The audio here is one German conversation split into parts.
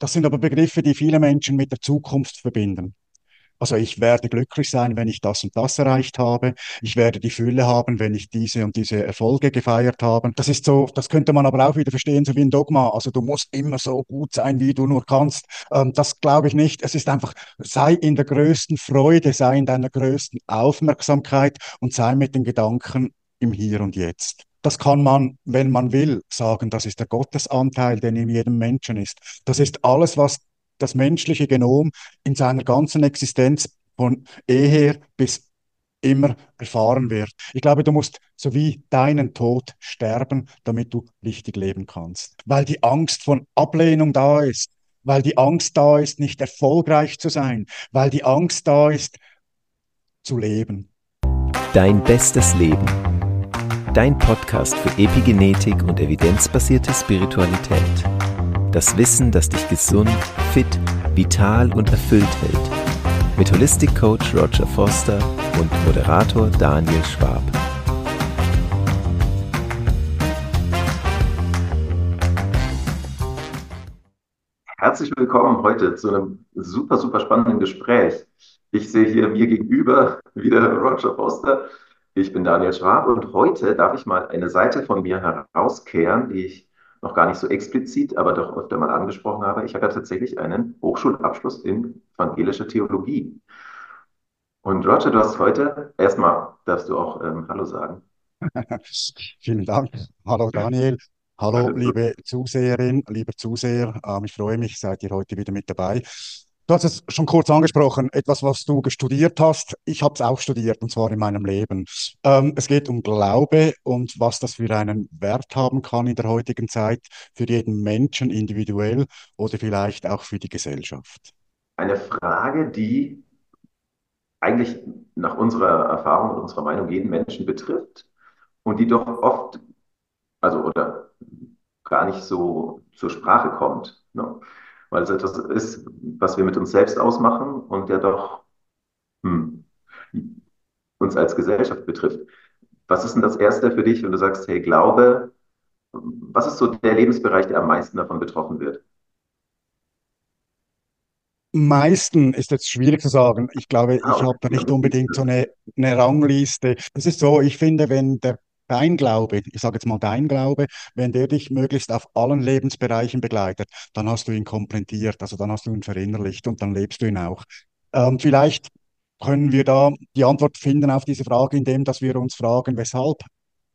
Das sind aber Begriffe, die viele Menschen mit der Zukunft verbinden. Also ich werde glücklich sein, wenn ich das und das erreicht habe. Ich werde die Fülle haben, wenn ich diese und diese Erfolge gefeiert habe. Das ist so, das könnte man aber auch wieder verstehen, so wie ein Dogma. Also du musst immer so gut sein, wie du nur kannst. Ähm, das glaube ich nicht. Es ist einfach, sei in der größten Freude, sei in deiner größten Aufmerksamkeit und sei mit den Gedanken im Hier und Jetzt. Das kann man, wenn man will, sagen, das ist der Gottesanteil, der in jedem Menschen ist. Das ist alles, was das menschliche Genom in seiner ganzen Existenz von eher bis immer erfahren wird. Ich glaube, du musst so wie deinen Tod sterben, damit du richtig leben kannst. Weil die Angst von Ablehnung da ist, weil die Angst da ist, nicht erfolgreich zu sein, weil die Angst da ist, zu leben. Dein bestes Leben. Dein Podcast für Epigenetik und evidenzbasierte Spiritualität. Das Wissen, das dich gesund, fit, vital und erfüllt hält. Mit Holistic Coach Roger Foster und Moderator Daniel Schwab. Herzlich willkommen heute zu einem super, super spannenden Gespräch. Ich sehe hier mir gegenüber wieder Roger Foster. Ich bin Daniel Schwab und heute darf ich mal eine Seite von mir herauskehren, die ich noch gar nicht so explizit, aber doch öfter mal angesprochen habe. Ich habe ja tatsächlich einen Hochschulabschluss in evangelischer Theologie. Und Roger, du hast heute, erstmal darfst du auch ähm, Hallo sagen. Vielen Dank. Hallo Daniel. Hallo liebe Zuseherin, lieber Zuseher. Ähm, ich freue mich, seid ihr heute wieder mit dabei. Du hast es schon kurz angesprochen, etwas, was du studiert hast. Ich habe es auch studiert, und zwar in meinem Leben. Ähm, es geht um Glaube und was das für einen Wert haben kann in der heutigen Zeit, für jeden Menschen individuell oder vielleicht auch für die Gesellschaft. Eine Frage, die eigentlich nach unserer Erfahrung und unserer Meinung jeden Menschen betrifft und die doch oft, also oder gar nicht so zur Sprache kommt. Ne? Weil es etwas ist, was wir mit uns selbst ausmachen und der doch hm, uns als Gesellschaft betrifft. Was ist denn das Erste für dich, wenn du sagst, hey, Glaube, was ist so der Lebensbereich, der am meisten davon betroffen wird? meisten ist jetzt schwierig zu sagen. Ich glaube, ich ah, habe da nicht unbedingt so eine, eine Rangliste. Es ist so, ich finde, wenn der dein Glaube, ich sage jetzt mal dein Glaube, wenn der dich möglichst auf allen Lebensbereichen begleitet, dann hast du ihn komplettiert, also dann hast du ihn verinnerlicht und dann lebst du ihn auch. Ähm, vielleicht können wir da die Antwort finden auf diese Frage, indem dass wir uns fragen, weshalb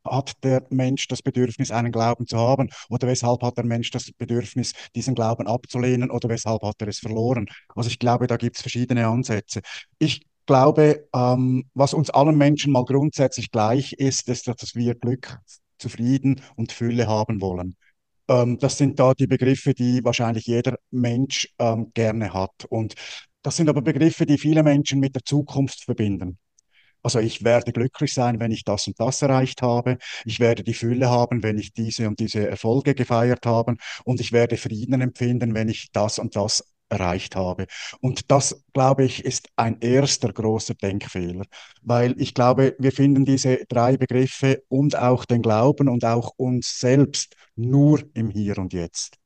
hat der Mensch das Bedürfnis, einen Glauben zu haben? Oder weshalb hat der Mensch das Bedürfnis, diesen Glauben abzulehnen? Oder weshalb hat er es verloren? Also ich glaube, da gibt es verschiedene Ansätze. Ich glaube, ähm, was uns allen Menschen mal grundsätzlich gleich ist, ist, dass wir Glück, Zufrieden und Fülle haben wollen. Ähm, das sind da die Begriffe, die wahrscheinlich jeder Mensch ähm, gerne hat. Und das sind aber Begriffe, die viele Menschen mit der Zukunft verbinden. Also ich werde glücklich sein, wenn ich das und das erreicht habe. Ich werde die Fülle haben, wenn ich diese und diese Erfolge gefeiert habe. Und ich werde Frieden empfinden, wenn ich das und das erreicht habe. Und das, glaube ich, ist ein erster großer Denkfehler, weil ich glaube, wir finden diese drei Begriffe und auch den Glauben und auch uns selbst nur im Hier und Jetzt.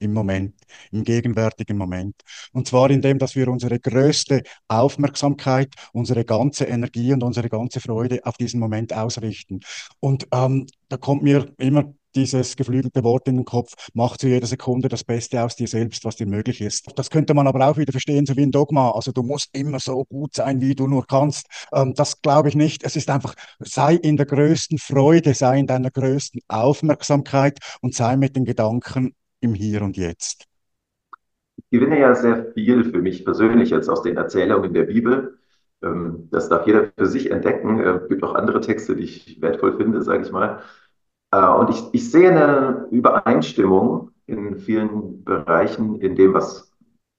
Im Moment, im gegenwärtigen Moment. Und zwar indem, dass wir unsere größte Aufmerksamkeit, unsere ganze Energie und unsere ganze Freude auf diesen Moment ausrichten. Und ähm, da kommt mir immer dieses geflügelte Wort in den Kopf, mach zu jeder Sekunde das Beste aus dir selbst, was dir möglich ist. Das könnte man aber auch wieder verstehen, so wie ein Dogma. Also du musst immer so gut sein, wie du nur kannst. Ähm, das glaube ich nicht. Es ist einfach, sei in der größten Freude, sei in deiner größten Aufmerksamkeit und sei mit den Gedanken im Hier und Jetzt. Ich gewinne ja sehr viel für mich persönlich jetzt aus den Erzählungen der Bibel. Ähm, das darf jeder für sich entdecken. Es gibt auch andere Texte, die ich wertvoll finde, sage ich mal. Äh, und ich, ich sehe eine Übereinstimmung in vielen Bereichen in dem, was,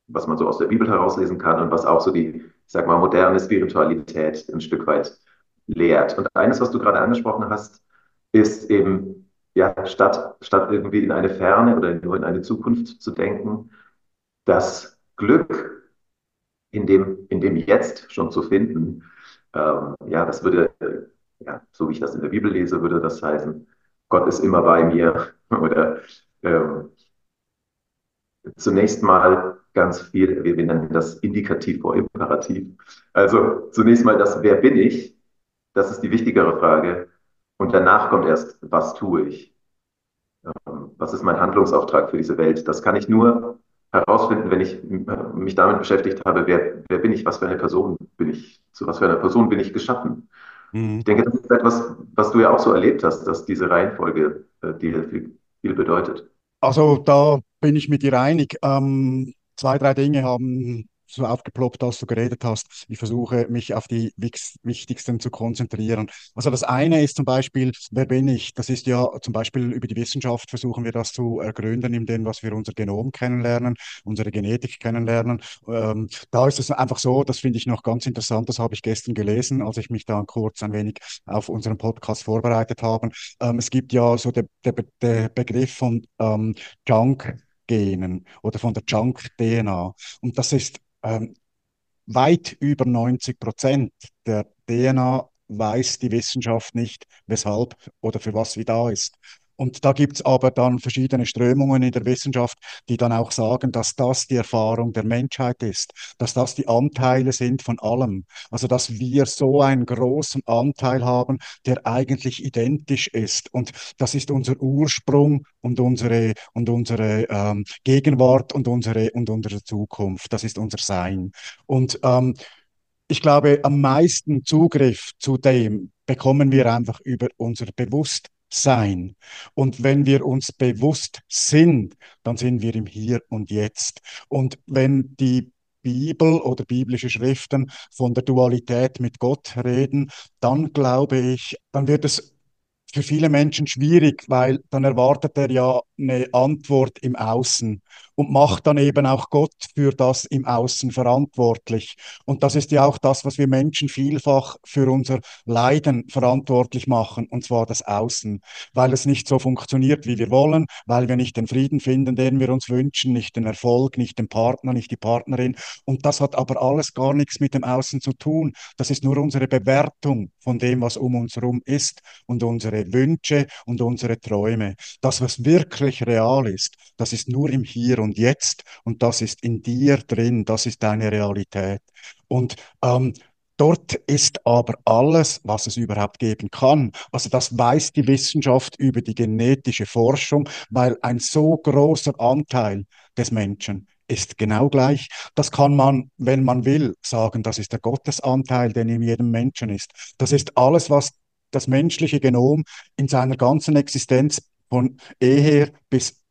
was man so aus der Bibel herauslesen kann und was auch so die, ich sag mal, moderne Spiritualität ein Stück weit lehrt. Und eines, was du gerade angesprochen hast, ist eben, ja, statt, statt irgendwie in eine Ferne oder nur in eine Zukunft zu denken, das Glück in dem, in dem Jetzt schon zu finden, ähm, ja, das würde, ja, so wie ich das in der Bibel lese, würde das heißen, Gott ist immer bei mir oder ähm, zunächst mal ganz viel, wir nennen das Indikativ vor Imperativ. Also zunächst mal das, wer bin ich? Das ist die wichtigere Frage. Und danach kommt erst, was tue ich? Ähm, was ist mein Handlungsauftrag für diese Welt? Das kann ich nur herausfinden, wenn ich mich damit beschäftigt habe, wer, wer bin ich, was für eine Person bin ich, zu was für einer Person bin ich geschaffen. Mhm. Ich denke, das ist etwas, was du ja auch so erlebt hast, dass diese Reihenfolge äh, dir viel, viel bedeutet. Also da bin ich mit dir einig. Ähm, zwei, drei Dinge haben so aufgeploppt, als du geredet hast. Ich versuche, mich auf die wichtigsten zu konzentrieren. Also das eine ist zum Beispiel, wer bin ich? Das ist ja zum Beispiel über die Wissenschaft versuchen wir das zu ergründen, in dem, was wir unser Genom kennenlernen, unsere Genetik kennenlernen. Ähm, da ist es einfach so, das finde ich noch ganz interessant, das habe ich gestern gelesen, als ich mich da kurz ein wenig auf unseren Podcast vorbereitet habe. Ähm, es gibt ja so der, der, der Begriff von ähm, Junk. Genen oder von der Junk-DNA. Und das ist ähm, weit über 90 Prozent der DNA weiß die Wissenschaft nicht, weshalb oder für was sie da ist. Und da gibt es aber dann verschiedene Strömungen in der Wissenschaft, die dann auch sagen, dass das die Erfahrung der Menschheit ist, dass das die Anteile sind von allem. Also dass wir so einen großen Anteil haben, der eigentlich identisch ist. Und das ist unser Ursprung und unsere, und unsere ähm, Gegenwart und unsere, und unsere Zukunft. Das ist unser Sein. Und ähm, ich glaube, am meisten Zugriff zu dem bekommen wir einfach über unser Bewusstsein sein. Und wenn wir uns bewusst sind, dann sind wir im Hier und Jetzt. Und wenn die Bibel oder biblische Schriften von der Dualität mit Gott reden, dann glaube ich, dann wird es für viele Menschen schwierig, weil dann erwartet er ja eine Antwort im Außen und macht dann eben auch Gott für das im Außen verantwortlich. Und das ist ja auch das, was wir Menschen vielfach für unser Leiden verantwortlich machen, und zwar das Außen, weil es nicht so funktioniert, wie wir wollen, weil wir nicht den Frieden finden, den wir uns wünschen, nicht den Erfolg, nicht den Partner, nicht die Partnerin. Und das hat aber alles gar nichts mit dem Außen zu tun. Das ist nur unsere Bewertung von dem, was um uns herum ist und unsere Wünsche und unsere Träume. Das, was wirklich real ist, das ist nur im Hier und Jetzt und das ist in dir drin, das ist deine Realität. Und ähm, Dort ist aber alles, was es überhaupt geben kann. Also das weiß die Wissenschaft über die genetische Forschung, weil ein so großer Anteil des Menschen ist genau gleich. Das kann man, wenn man will, sagen, das ist der Gottesanteil, der in jedem Menschen ist. Das ist alles, was das menschliche Genom in seiner ganzen Existenz von eher bis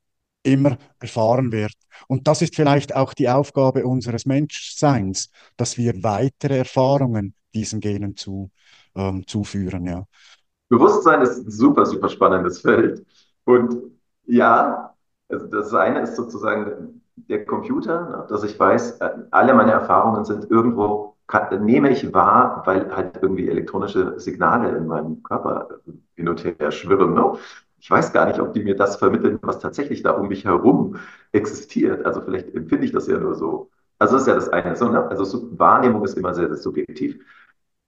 immer erfahren wird. Und das ist vielleicht auch die Aufgabe unseres Menschseins, dass wir weitere Erfahrungen diesen Genen zu, ähm, zuführen. Ja. Bewusstsein ist ein super, super spannendes Feld. Und ja, also das eine ist sozusagen der Computer, ne, dass ich weiß, äh, alle meine Erfahrungen sind irgendwo, nehme ich wahr, weil halt irgendwie elektronische Signale in meinem Körper hin und her schwirren. Ne? Ich weiß gar nicht, ob die mir das vermitteln, was tatsächlich da um mich herum existiert. Also vielleicht empfinde ich das ja nur so. Also das ist ja das eine. Ne? Also so, Wahrnehmung ist immer sehr, sehr subjektiv.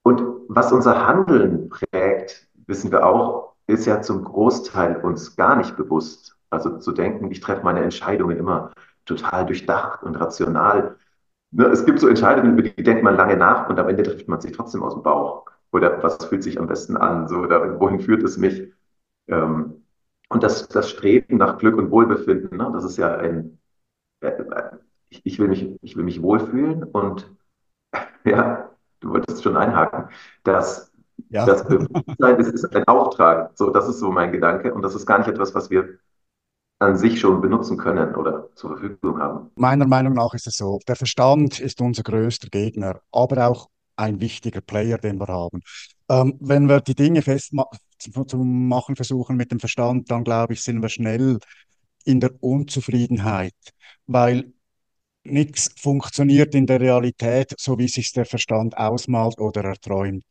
Und was unser Handeln prägt, wissen wir auch, ist ja zum Großteil uns gar nicht bewusst. Also zu denken, ich treffe meine Entscheidungen immer total durchdacht und rational. Ne, es gibt so Entscheidungen, über die denkt man lange nach und am Ende trifft man sich trotzdem aus dem Bauch. Oder was fühlt sich am besten an? So, oder wohin führt es mich? Ähm, und das, das Streben nach Glück und Wohlbefinden, ne, das ist ja ein, äh, ich, ich, will mich, ich will mich wohlfühlen und ja, du wolltest schon einhaken, dass ja. das Bewusstsein ist, ist ein Auftrag. So, das ist so mein Gedanke und das ist gar nicht etwas, was wir an sich schon benutzen können oder zur Verfügung haben? Meiner Meinung nach ist es so, der Verstand ist unser größter Gegner, aber auch ein wichtiger Player, den wir haben. Ähm, wenn wir die Dinge festzumachen versuchen mit dem Verstand, dann glaube ich, sind wir schnell in der Unzufriedenheit, weil nichts funktioniert in der Realität, so wie sich der Verstand ausmalt oder erträumt.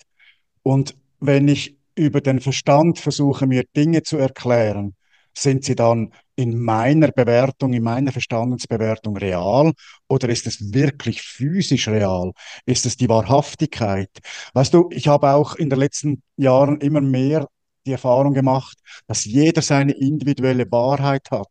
Und wenn ich über den Verstand versuche, mir Dinge zu erklären, sind sie dann in meiner Bewertung, in meiner Verstandensbewertung real oder ist es wirklich physisch real? Ist es die Wahrhaftigkeit? Weißt du, ich habe auch in den letzten Jahren immer mehr die Erfahrung gemacht, dass jeder seine individuelle Wahrheit hat.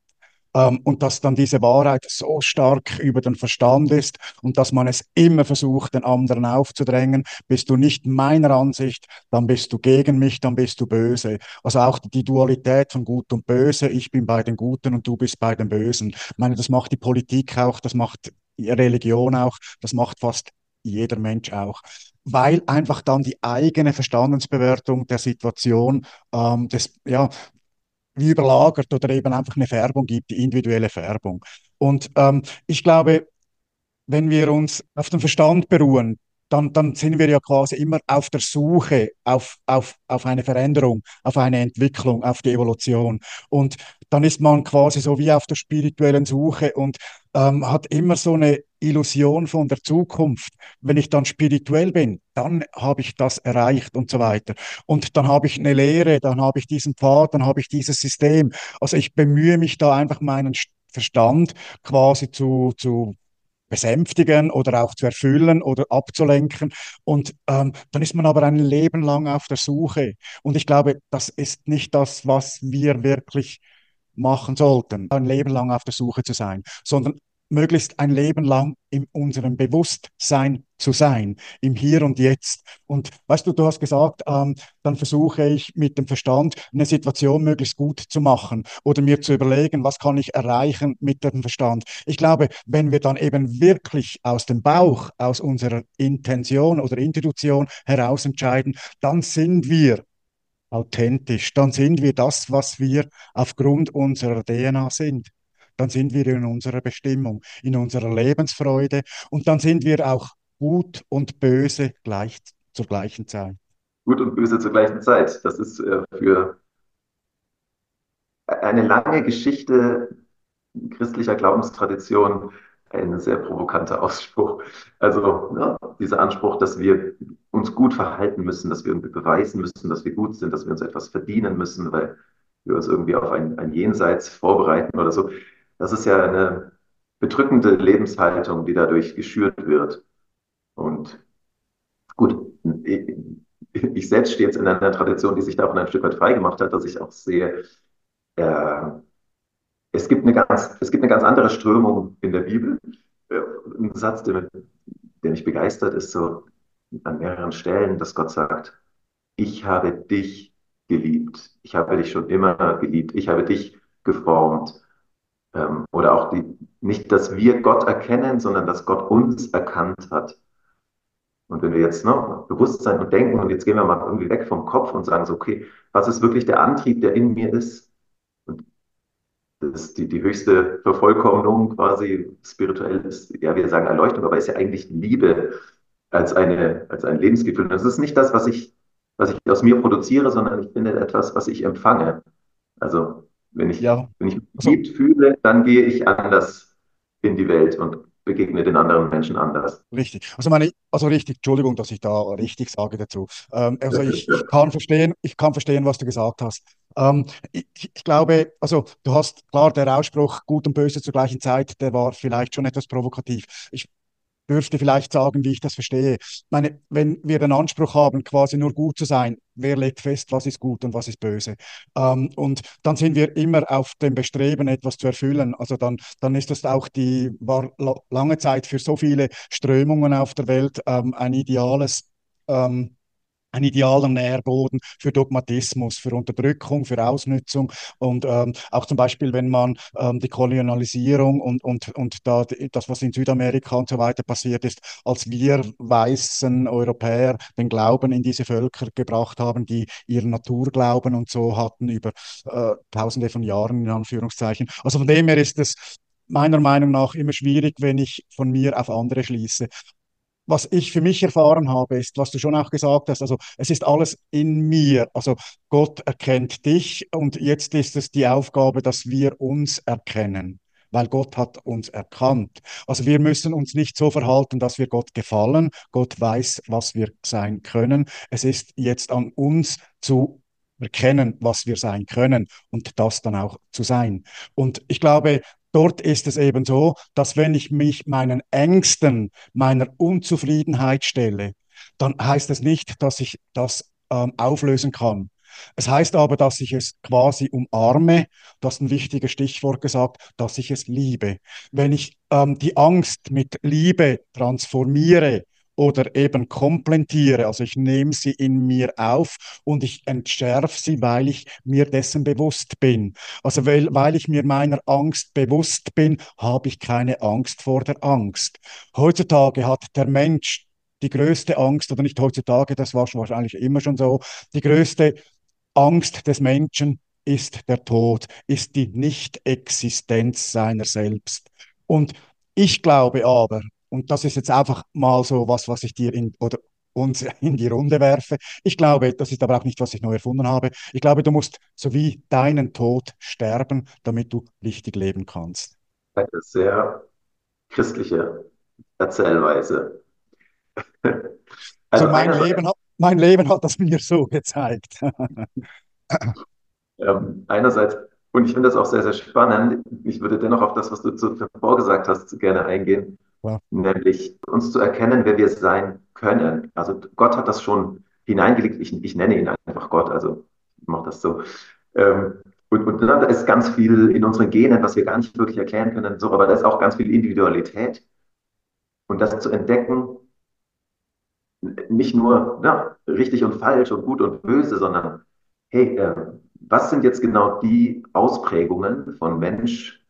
Ähm, und dass dann diese Wahrheit so stark über den Verstand ist und dass man es immer versucht, den anderen aufzudrängen. Bist du nicht meiner Ansicht, dann bist du gegen mich, dann bist du böse. Also auch die Dualität von Gut und Böse. Ich bin bei den Guten und du bist bei den Bösen. Ich meine, das macht die Politik auch, das macht Religion auch, das macht fast jeder Mensch auch weil einfach dann die eigene Verstandensbewertung der Situation ähm, des, ja, überlagert oder eben einfach eine Färbung gibt, die individuelle Färbung. Und ähm, ich glaube, wenn wir uns auf den Verstand beruhen, dann, dann sind wir ja quasi immer auf der Suche auf, auf, auf eine Veränderung, auf eine Entwicklung, auf die Evolution. Und dann ist man quasi so wie auf der spirituellen Suche und ähm, hat immer so eine Illusion von der Zukunft. Wenn ich dann spirituell bin, dann habe ich das erreicht und so weiter. Und dann habe ich eine Lehre, dann habe ich diesen Pfad, dann habe ich dieses System. Also ich bemühe mich da einfach meinen Verstand quasi zu, zu besänftigen oder auch zu erfüllen oder abzulenken. Und ähm, dann ist man aber ein Leben lang auf der Suche. Und ich glaube, das ist nicht das, was wir wirklich machen sollten, ein Leben lang auf der Suche zu sein, sondern möglichst ein Leben lang in unserem Bewusstsein zu sein, im Hier und Jetzt. Und weißt du, du hast gesagt, ähm, dann versuche ich mit dem Verstand eine Situation möglichst gut zu machen oder mir zu überlegen, was kann ich erreichen mit dem Verstand. Ich glaube, wenn wir dann eben wirklich aus dem Bauch, aus unserer Intention oder Intuition heraus entscheiden, dann sind wir authentisch, dann sind wir das, was wir aufgrund unserer DNA sind. Dann sind wir in unserer Bestimmung, in unserer Lebensfreude und dann sind wir auch gut und böse gleich zur gleichen Zeit. Gut und böse zur gleichen Zeit. Das ist äh, für eine lange Geschichte christlicher Glaubenstradition ein sehr provokanter Ausspruch. Also ja, dieser Anspruch, dass wir uns gut verhalten müssen, dass wir irgendwie beweisen müssen, dass wir gut sind, dass wir uns etwas verdienen müssen, weil wir uns irgendwie auf ein, ein Jenseits vorbereiten oder so. Das ist ja eine bedrückende Lebenshaltung, die dadurch geschürt wird. Und gut, ich selbst stehe jetzt in einer Tradition, die sich davon ein Stück weit freigemacht hat, dass ich auch sehe, äh, es gibt eine ganz, es gibt eine ganz andere Strömung in der Bibel. Äh, ein Satz, der, der mich begeistert, ist so an mehreren Stellen, dass Gott sagt, ich habe dich geliebt. Ich habe dich schon immer geliebt. Ich habe dich geformt. Ähm, oder auch die, nicht, dass wir Gott erkennen, sondern dass Gott uns erkannt hat. Und wenn wir jetzt ne, Bewusstsein und Denken und jetzt gehen wir mal irgendwie weg vom Kopf und sagen so, okay, was ist wirklich der Antrieb, der in mir ist? Und das ist die, die höchste Vervollkommnung quasi spirituell ist, ja, wir sagen Erleuchtung, aber ist ja eigentlich Liebe als eine, als ein Lebensgefühl. Und das ist nicht das, was ich, was ich aus mir produziere, sondern ich finde etwas, was ich empfange. Also, wenn ich, ja. wenn ich mich geliebt fühle, dann gehe ich anders in die Welt und begegne den anderen Menschen anders. Richtig. Also meine, also richtig, Entschuldigung, dass ich da richtig sage dazu. Ähm, also ich, ich, kann verstehen, ich kann verstehen, was du gesagt hast. Ähm, ich, ich, glaube, also du hast klar, der Ausspruch gut und böse zur gleichen Zeit, der war vielleicht schon etwas provokativ. Ich dürfte vielleicht sagen, wie ich das verstehe. Ich meine, wenn wir den Anspruch haben, quasi nur gut zu sein, wer legt fest, was ist gut und was ist böse? Ähm, und dann sind wir immer auf dem Bestreben, etwas zu erfüllen. Also dann, dann ist das auch die, war lange Zeit für so viele Strömungen auf der Welt ähm, ein ideales ähm, ein idealer Nährboden für Dogmatismus, für Unterdrückung, für Ausnutzung und ähm, auch zum Beispiel, wenn man ähm, die Kolonialisierung und, und, und da, das, was in Südamerika und so weiter passiert ist, als wir weißen Europäer den Glauben in diese Völker gebracht haben, die ihren Naturglauben und so hatten über äh, tausende von Jahren in Anführungszeichen. Also von dem her ist es meiner Meinung nach immer schwierig, wenn ich von mir auf andere schließe was ich für mich erfahren habe, ist, was du schon auch gesagt hast, also es ist alles in mir. Also Gott erkennt dich und jetzt ist es die Aufgabe, dass wir uns erkennen weil Gott hat uns erkannt. Also wir müssen uns nicht so verhalten, dass wir Gott gefallen. Gott weiß, was wir sein können. Es ist jetzt an uns zu erkennen, was wir sein können und das dann auch zu sein. Und ich glaube, Dort ist es eben so, dass wenn ich mich meinen Ängsten, meiner Unzufriedenheit stelle, dann heißt es nicht, dass ich das ähm, auflösen kann. Es heißt aber, dass ich es quasi umarme, das ist ein wichtiges Stichwort gesagt, dass ich es liebe. Wenn ich ähm, die Angst mit Liebe transformiere, oder eben komplettiere, also ich nehme sie in mir auf und ich entschärfe sie, weil ich mir dessen bewusst bin. Also weil, weil ich mir meiner Angst bewusst bin, habe ich keine Angst vor der Angst. Heutzutage hat der Mensch die größte Angst, oder nicht heutzutage, das war wahrscheinlich immer schon so, die größte Angst des Menschen ist der Tod, ist die Nicht-Existenz seiner selbst. Und ich glaube aber, und das ist jetzt einfach mal so was, was ich dir in, oder uns in die Runde werfe. Ich glaube, das ist aber auch nicht, was ich neu erfunden habe. Ich glaube, du musst so wie deinen Tod sterben, damit du richtig leben kannst. Eine sehr christliche Erzählweise. Also, also mein, Leben hat, mein Leben hat das mir so gezeigt. ähm, einerseits, und ich finde das auch sehr, sehr spannend, ich würde dennoch auf das, was du zuvor gesagt hast, gerne eingehen, ja. nämlich uns zu erkennen, wer wir sein können. Also Gott hat das schon hineingelegt, ich, ich nenne ihn einfach Gott, also ich mache das so. Ähm, und, und da ist ganz viel in unseren Genen, was wir gar nicht wirklich erklären können, so, aber da ist auch ganz viel Individualität. Und das zu entdecken, nicht nur na, richtig und falsch und gut und böse, sondern hey, äh, was sind jetzt genau die Ausprägungen von Mensch,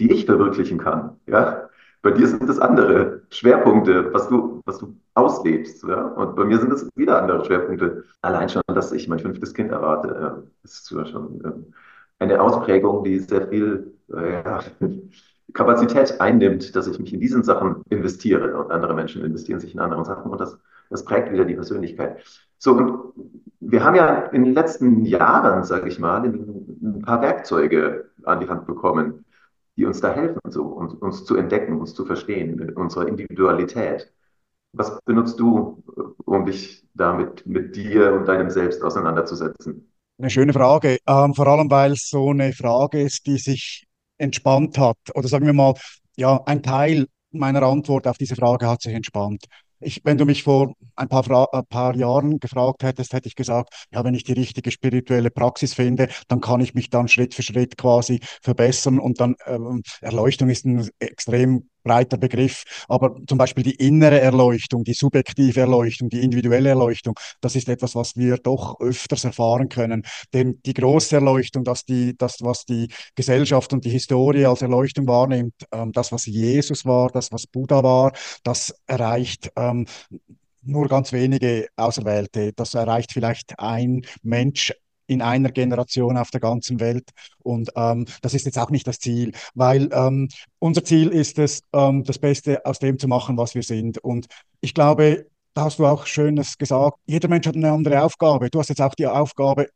die ich verwirklichen kann? Ja? Bei dir sind es andere Schwerpunkte, was du, was du auslebst. Ja? Und bei mir sind es wieder andere Schwerpunkte. Allein schon, dass ich mein fünftes Kind erwarte, ist schon äh, eine Ausprägung, die sehr viel ja, Kapazität einnimmt, dass ich mich in diesen Sachen investiere und andere Menschen investieren sich in anderen Sachen und das das prägt wieder die Persönlichkeit. So, und wir haben ja in den letzten Jahren, sage ich mal, ein paar Werkzeuge an die Hand bekommen, die uns da helfen, so, uns, uns zu entdecken, uns zu verstehen, mit unserer Individualität. Was benutzt du, um dich damit mit dir und deinem Selbst auseinanderzusetzen? Eine schöne Frage, ähm, vor allem weil es so eine Frage ist, die sich entspannt hat. Oder sagen wir mal, ja, ein Teil meiner Antwort auf diese Frage hat sich entspannt. Ich, wenn du mich vor ein paar, Fra ein paar Jahren gefragt hättest, hätte ich gesagt, ja, wenn ich die richtige spirituelle Praxis finde, dann kann ich mich dann Schritt für Schritt quasi verbessern und dann ähm, Erleuchtung ist ein extrem breiter Begriff, aber zum Beispiel die innere Erleuchtung, die subjektive Erleuchtung, die individuelle Erleuchtung, das ist etwas, was wir doch öfters erfahren können. Denn die große Erleuchtung, dass die, das, was die Gesellschaft und die Historie als Erleuchtung wahrnimmt, ähm, das, was Jesus war, das, was Buddha war, das erreicht ähm, nur ganz wenige Auserwählte. Das erreicht vielleicht ein Mensch in einer Generation auf der ganzen Welt. Und ähm, das ist jetzt auch nicht das Ziel, weil ähm, unser Ziel ist es, ähm, das Beste aus dem zu machen, was wir sind. Und ich glaube, da hast du auch Schönes gesagt, jeder Mensch hat eine andere Aufgabe. Du hast jetzt auch die Aufgabe,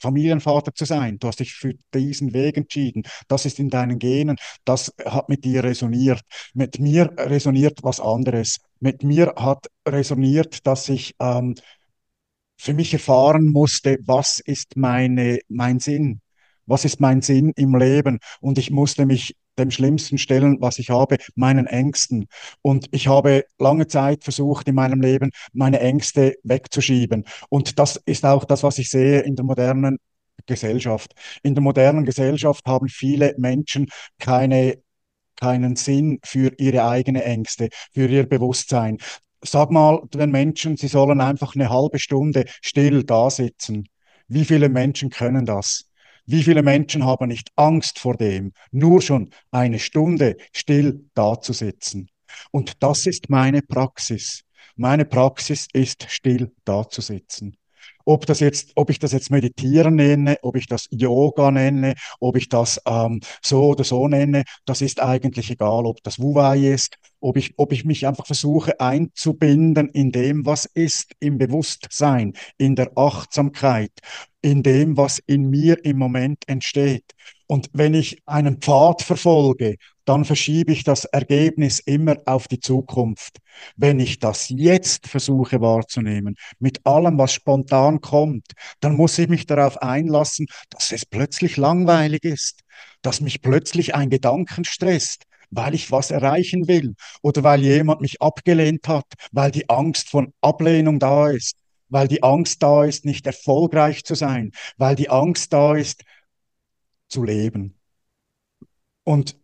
Familienvater zu sein. Du hast dich für diesen Weg entschieden. Das ist in deinen Genen. Das hat mit dir resoniert. Mit mir resoniert was anderes. Mit mir hat resoniert, dass ich ähm, für mich erfahren musste, was ist meine, mein Sinn? Was ist mein Sinn im Leben? Und ich musste mich dem Schlimmsten stellen, was ich habe, meinen Ängsten. Und ich habe lange Zeit versucht, in meinem Leben meine Ängste wegzuschieben. Und das ist auch das, was ich sehe in der modernen Gesellschaft. In der modernen Gesellschaft haben viele Menschen keine keinen Sinn für ihre eigenen Ängste, für ihr Bewusstsein sag mal den Menschen, sie sollen einfach eine halbe Stunde still da sitzen. Wie viele Menschen können das? Wie viele Menschen haben nicht Angst vor dem, nur schon eine Stunde still da zu sitzen? Und das ist meine Praxis. Meine Praxis ist, still da zu sitzen. Ob, das jetzt, ob ich das jetzt Meditieren nenne, ob ich das Yoga nenne, ob ich das ähm, so oder so nenne, das ist eigentlich egal, ob das Wuwei ist, ob ich, ob ich mich einfach versuche einzubinden in dem, was ist, im Bewusstsein, in der Achtsamkeit, in dem, was in mir im Moment entsteht. Und wenn ich einen Pfad verfolge, dann verschiebe ich das Ergebnis immer auf die Zukunft. Wenn ich das jetzt versuche wahrzunehmen, mit allem, was spontan kommt, dann muss ich mich darauf einlassen, dass es plötzlich langweilig ist, dass mich plötzlich ein Gedanken stresst, weil ich was erreichen will oder weil jemand mich abgelehnt hat, weil die Angst von Ablehnung da ist. weil die Angst da ist, nicht erfolgreich zu sein, weil die Angst da ist, zu leben. Und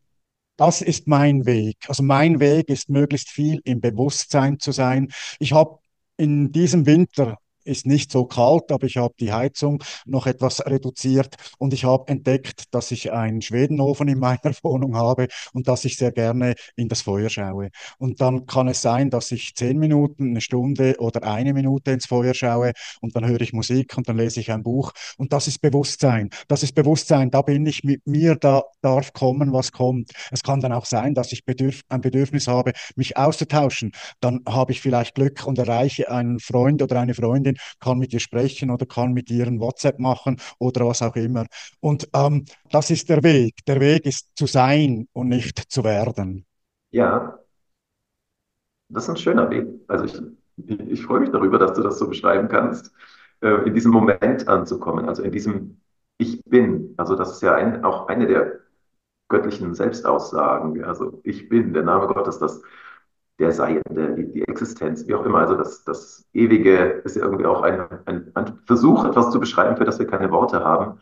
das ist mein Weg. Also mein Weg ist möglichst viel im Bewusstsein zu sein. Ich habe in diesem Winter ist nicht so kalt, aber ich habe die Heizung noch etwas reduziert und ich habe entdeckt, dass ich einen Schwedenofen in meiner Wohnung habe und dass ich sehr gerne in das Feuer schaue. Und dann kann es sein, dass ich zehn Minuten, eine Stunde oder eine Minute ins Feuer schaue und dann höre ich Musik und dann lese ich ein Buch und das ist Bewusstsein. Das ist Bewusstsein, da bin ich mit mir, da darf kommen, was kommt. Es kann dann auch sein, dass ich Bedürf ein Bedürfnis habe, mich auszutauschen. Dann habe ich vielleicht Glück und erreiche einen Freund oder eine Freundin, kann mit ihr sprechen oder kann mit ihr ein WhatsApp machen oder was auch immer. Und ähm, das ist der Weg. Der Weg ist zu sein und nicht zu werden. Ja, das ist ein schöner Weg. Also ich, ich, freue mich darüber, dass du das so beschreiben kannst, äh, in diesem Moment anzukommen, also in diesem Ich bin. Also das ist ja ein, auch eine der göttlichen Selbstaussagen. Also ich bin, der Name Gottes, das der Seiende, die, die Existenz, wie auch immer. Also das, das Ewige ist ja irgendwie auch ein, ein, ein Versuch, etwas zu beschreiben, für das wir keine Worte haben.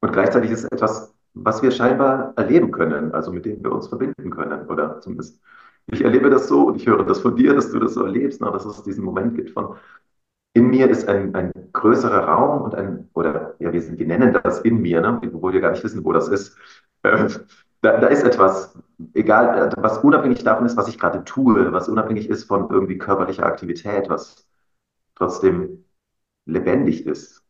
Und gleichzeitig ist es etwas, was wir scheinbar erleben können, also mit dem wir uns verbinden können. Oder zumindest ich erlebe das so und ich höre das von dir, dass du das so erlebst, na, dass es diesen Moment gibt von in mir ist ein, ein größerer Raum und ein, oder ja, wir, sind, wir nennen das in mir, ne, obwohl wir gar nicht wissen, wo das ist. Äh, da, da ist etwas, egal, was unabhängig davon ist, was ich gerade tue, was unabhängig ist von irgendwie körperlicher Aktivität, was trotzdem lebendig ist.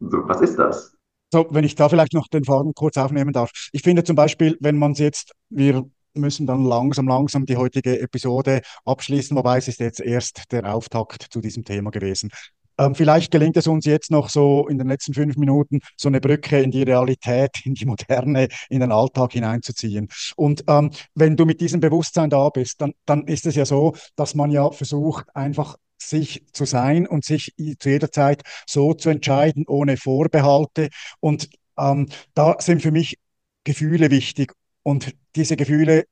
So, was ist das? So, wenn ich da vielleicht noch den Faden kurz aufnehmen darf. Ich finde zum Beispiel, wenn man es jetzt, wir müssen dann langsam, langsam die heutige Episode abschließen, wobei es ist jetzt erst der Auftakt zu diesem Thema gewesen. Ähm, vielleicht gelingt es uns jetzt noch so in den letzten fünf Minuten so eine Brücke in die Realität, in die Moderne, in den Alltag hineinzuziehen. Und ähm, wenn du mit diesem Bewusstsein da bist, dann, dann ist es ja so, dass man ja versucht, einfach sich zu sein und sich zu jeder Zeit so zu entscheiden, ohne Vorbehalte. Und ähm, da sind für mich Gefühle wichtig. Und diese Gefühle,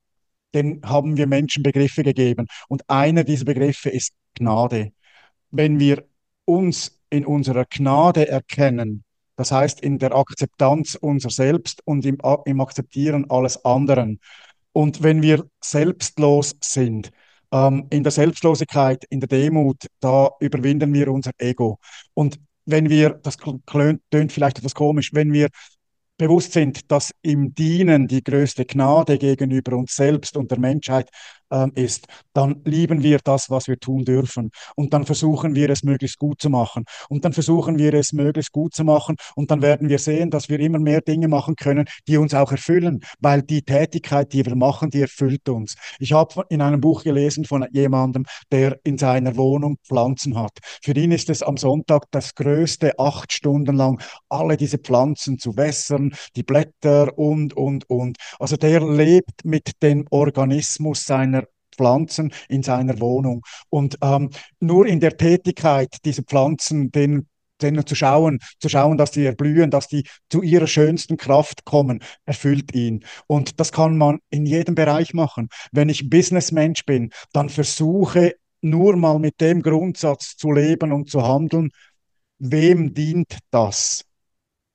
denen haben wir Menschen Begriffe gegeben. Und einer dieser Begriffe ist Gnade. Wenn wir uns in unserer Gnade erkennen, das heißt in der Akzeptanz unser Selbst und im, im Akzeptieren alles anderen. Und wenn wir selbstlos sind, ähm, in der Selbstlosigkeit, in der Demut, da überwinden wir unser Ego. Und wenn wir, das tönt vielleicht etwas komisch, wenn wir bewusst sind, dass im Dienen die größte Gnade gegenüber uns selbst und der Menschheit ähm, ist, dann lieben wir das, was wir tun dürfen. Und dann versuchen wir es möglichst gut zu machen. Und dann versuchen wir es möglichst gut zu machen. Und dann werden wir sehen, dass wir immer mehr Dinge machen können, die uns auch erfüllen, weil die Tätigkeit, die wir machen, die erfüllt uns. Ich habe in einem Buch gelesen von jemandem, der in seiner Wohnung Pflanzen hat. Für ihn ist es am Sonntag das Größte, acht Stunden lang alle diese Pflanzen zu wässern, die Blätter und, und, und. Also der lebt mit dem Organismus seiner Pflanzen in seiner Wohnung. Und ähm, nur in der Tätigkeit dieser Pflanzen, den denen zu schauen, zu schauen, dass die erblühen, dass die zu ihrer schönsten Kraft kommen, erfüllt ihn. Und das kann man in jedem Bereich machen. Wenn ich Businessmensch bin, dann versuche nur mal mit dem Grundsatz zu leben und zu handeln. Wem dient das?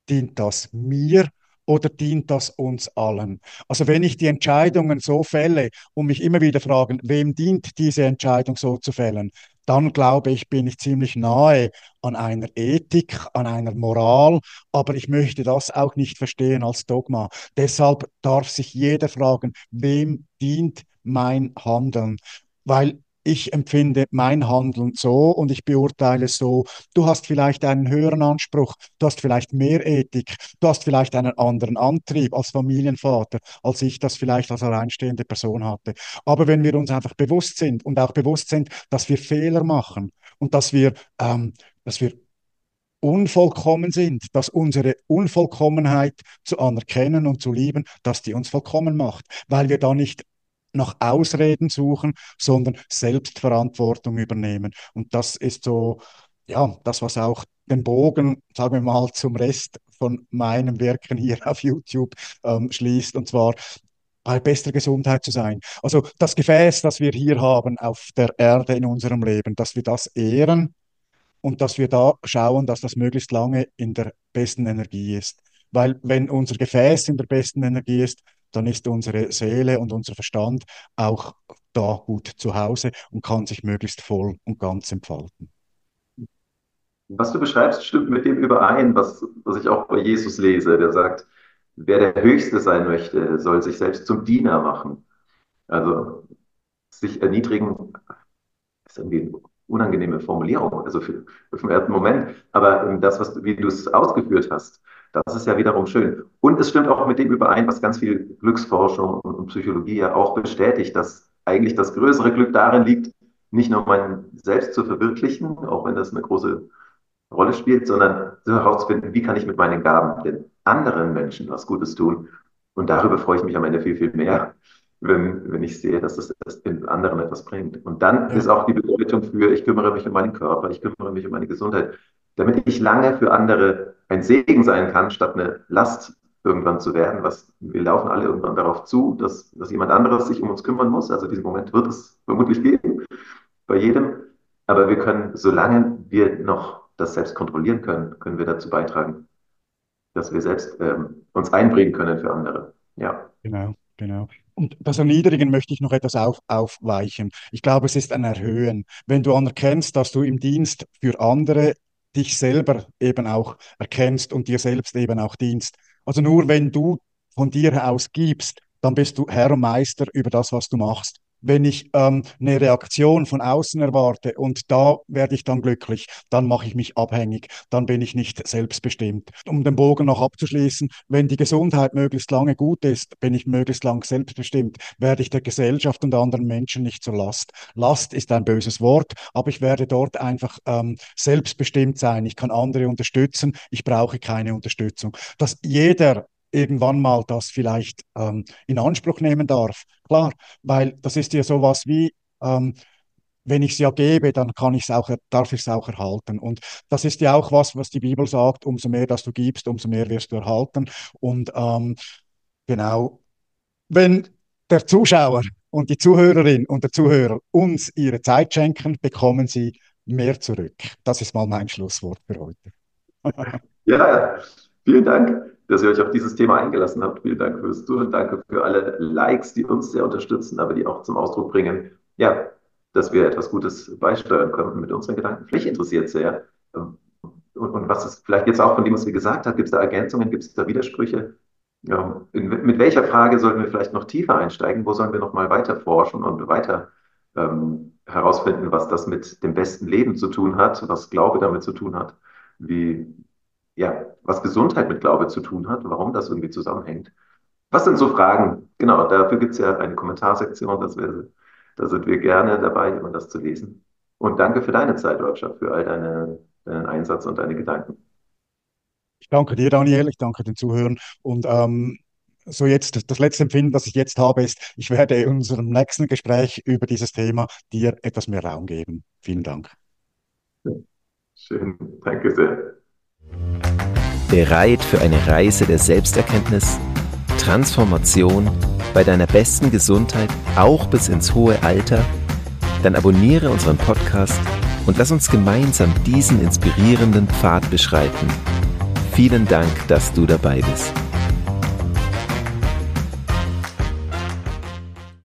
Dient das mir oder dient das uns allen? Also wenn ich die Entscheidungen so fälle und mich immer wieder fragen, wem dient diese Entscheidung so zu fällen, dann glaube ich, bin ich ziemlich nahe an einer Ethik, an einer Moral, aber ich möchte das auch nicht verstehen als Dogma. Deshalb darf sich jeder fragen, wem dient mein Handeln? Weil ich empfinde mein Handeln so und ich beurteile es so. Du hast vielleicht einen höheren Anspruch, du hast vielleicht mehr Ethik, du hast vielleicht einen anderen Antrieb als Familienvater, als ich das vielleicht als alleinstehende Person hatte. Aber wenn wir uns einfach bewusst sind und auch bewusst sind, dass wir Fehler machen und dass wir, ähm, dass wir unvollkommen sind, dass unsere Unvollkommenheit zu anerkennen und zu lieben, dass die uns vollkommen macht, weil wir da nicht nach Ausreden suchen, sondern Selbstverantwortung übernehmen. Und das ist so, ja, das, was auch den Bogen, sagen wir mal, zum Rest von meinem Wirken hier auf YouTube ähm, schließt. Und zwar bei bester Gesundheit zu sein. Also das Gefäß, das wir hier haben auf der Erde in unserem Leben, dass wir das ehren, und dass wir da schauen, dass das möglichst lange in der besten Energie ist. Weil wenn unser Gefäß in der besten Energie ist, dann ist unsere Seele und unser Verstand auch da gut zu Hause und kann sich möglichst voll und ganz entfalten. Was du beschreibst, stimmt mit dem überein, was, was ich auch bei Jesus lese, der sagt, wer der Höchste sein möchte, soll sich selbst zum Diener machen. Also sich erniedrigen, ist irgendwie eine unangenehme Formulierung, also für, für den ersten Moment. Aber ähm, das, was, wie du es ausgeführt hast, das ist ja wiederum schön. Und es stimmt auch mit dem überein, was ganz viel Glücksforschung und Psychologie ja auch bestätigt, dass eigentlich das größere Glück darin liegt, nicht nur mein Selbst zu verwirklichen, auch wenn das eine große Rolle spielt, sondern herauszufinden, wie kann ich mit meinen Gaben den anderen Menschen was Gutes tun. Und darüber freue ich mich am Ende viel, viel mehr, wenn, wenn ich sehe, dass es den anderen etwas bringt. Und dann ist auch die Bedeutung für, ich kümmere mich um meinen Körper, ich kümmere mich um meine Gesundheit, damit ich lange für andere ein Segen sein kann, statt eine Last irgendwann zu werden. Was, wir laufen alle irgendwann darauf zu, dass, dass jemand anderes sich um uns kümmern muss. Also diesen Moment wird es vermutlich geben, bei jedem. Aber wir können, solange wir noch das selbst kontrollieren können, können wir dazu beitragen, dass wir selbst ähm, uns einbringen können für andere. Ja. Genau, genau. Und das Erniedrigen möchte ich noch etwas auf, aufweichen. Ich glaube, es ist ein Erhöhen. Wenn du anerkennst, dass du im Dienst für andere dich selber eben auch erkennst und dir selbst eben auch dienst. Also nur wenn du von dir aus gibst, dann bist du Herr und Meister über das, was du machst wenn ich ähm, eine Reaktion von außen erwarte und da werde ich dann glücklich, dann mache ich mich abhängig, dann bin ich nicht selbstbestimmt. Um den Bogen noch abzuschließen, wenn die Gesundheit möglichst lange gut ist, bin ich möglichst lang selbstbestimmt, werde ich der Gesellschaft und anderen Menschen nicht zur Last. Last ist ein böses Wort, aber ich werde dort einfach ähm, selbstbestimmt sein. Ich kann andere unterstützen, ich brauche keine Unterstützung. Dass jeder irgendwann mal das vielleicht ähm, in Anspruch nehmen darf. Klar, weil das ist ja sowas wie, ähm, wenn ich es ja gebe, dann kann ich es auch, darf ich es auch erhalten. Und das ist ja auch was, was die Bibel sagt, umso mehr, dass du gibst, umso mehr wirst du erhalten. Und ähm, genau, wenn der Zuschauer und die Zuhörerin und der Zuhörer uns ihre Zeit schenken, bekommen sie mehr zurück. Das ist mal mein Schlusswort für heute. ja, vielen Dank dass ihr euch auf dieses Thema eingelassen habt. Vielen Dank fürs Zuhören. Danke für alle Likes, die uns sehr unterstützen, aber die auch zum Ausdruck bringen, ja, dass wir etwas Gutes beisteuern können mit unseren Gedanken. Mich interessiert sehr. Ähm, und, und was ist vielleicht jetzt auch von dem, was wir gesagt haben, gibt es da Ergänzungen, gibt es da Widersprüche? Ja, in, mit welcher Frage sollten wir vielleicht noch tiefer einsteigen? Wo sollen wir noch mal weiter forschen und weiter ähm, herausfinden, was das mit dem besten Leben zu tun hat, was Glaube damit zu tun hat? Wie, ja, was Gesundheit mit Glaube zu tun hat, warum das irgendwie zusammenhängt. Was sind so Fragen? Genau, dafür gibt es ja eine Kommentarsektion, das wär, da sind wir gerne dabei, immer das zu lesen. Und danke für deine Zeit, Roger, für all deine, deinen Einsatz und deine Gedanken. Ich danke dir, Daniel, ich danke den Zuhörern und ähm, so jetzt das letzte Empfinden, das ich jetzt habe, ist, ich werde in unserem nächsten Gespräch über dieses Thema dir etwas mehr Raum geben. Vielen Dank. Schön, danke sehr. Bereit für eine Reise der Selbsterkenntnis, Transformation bei deiner besten Gesundheit, auch bis ins hohe Alter? Dann abonniere unseren Podcast und lass uns gemeinsam diesen inspirierenden Pfad beschreiten. Vielen Dank, dass du dabei bist.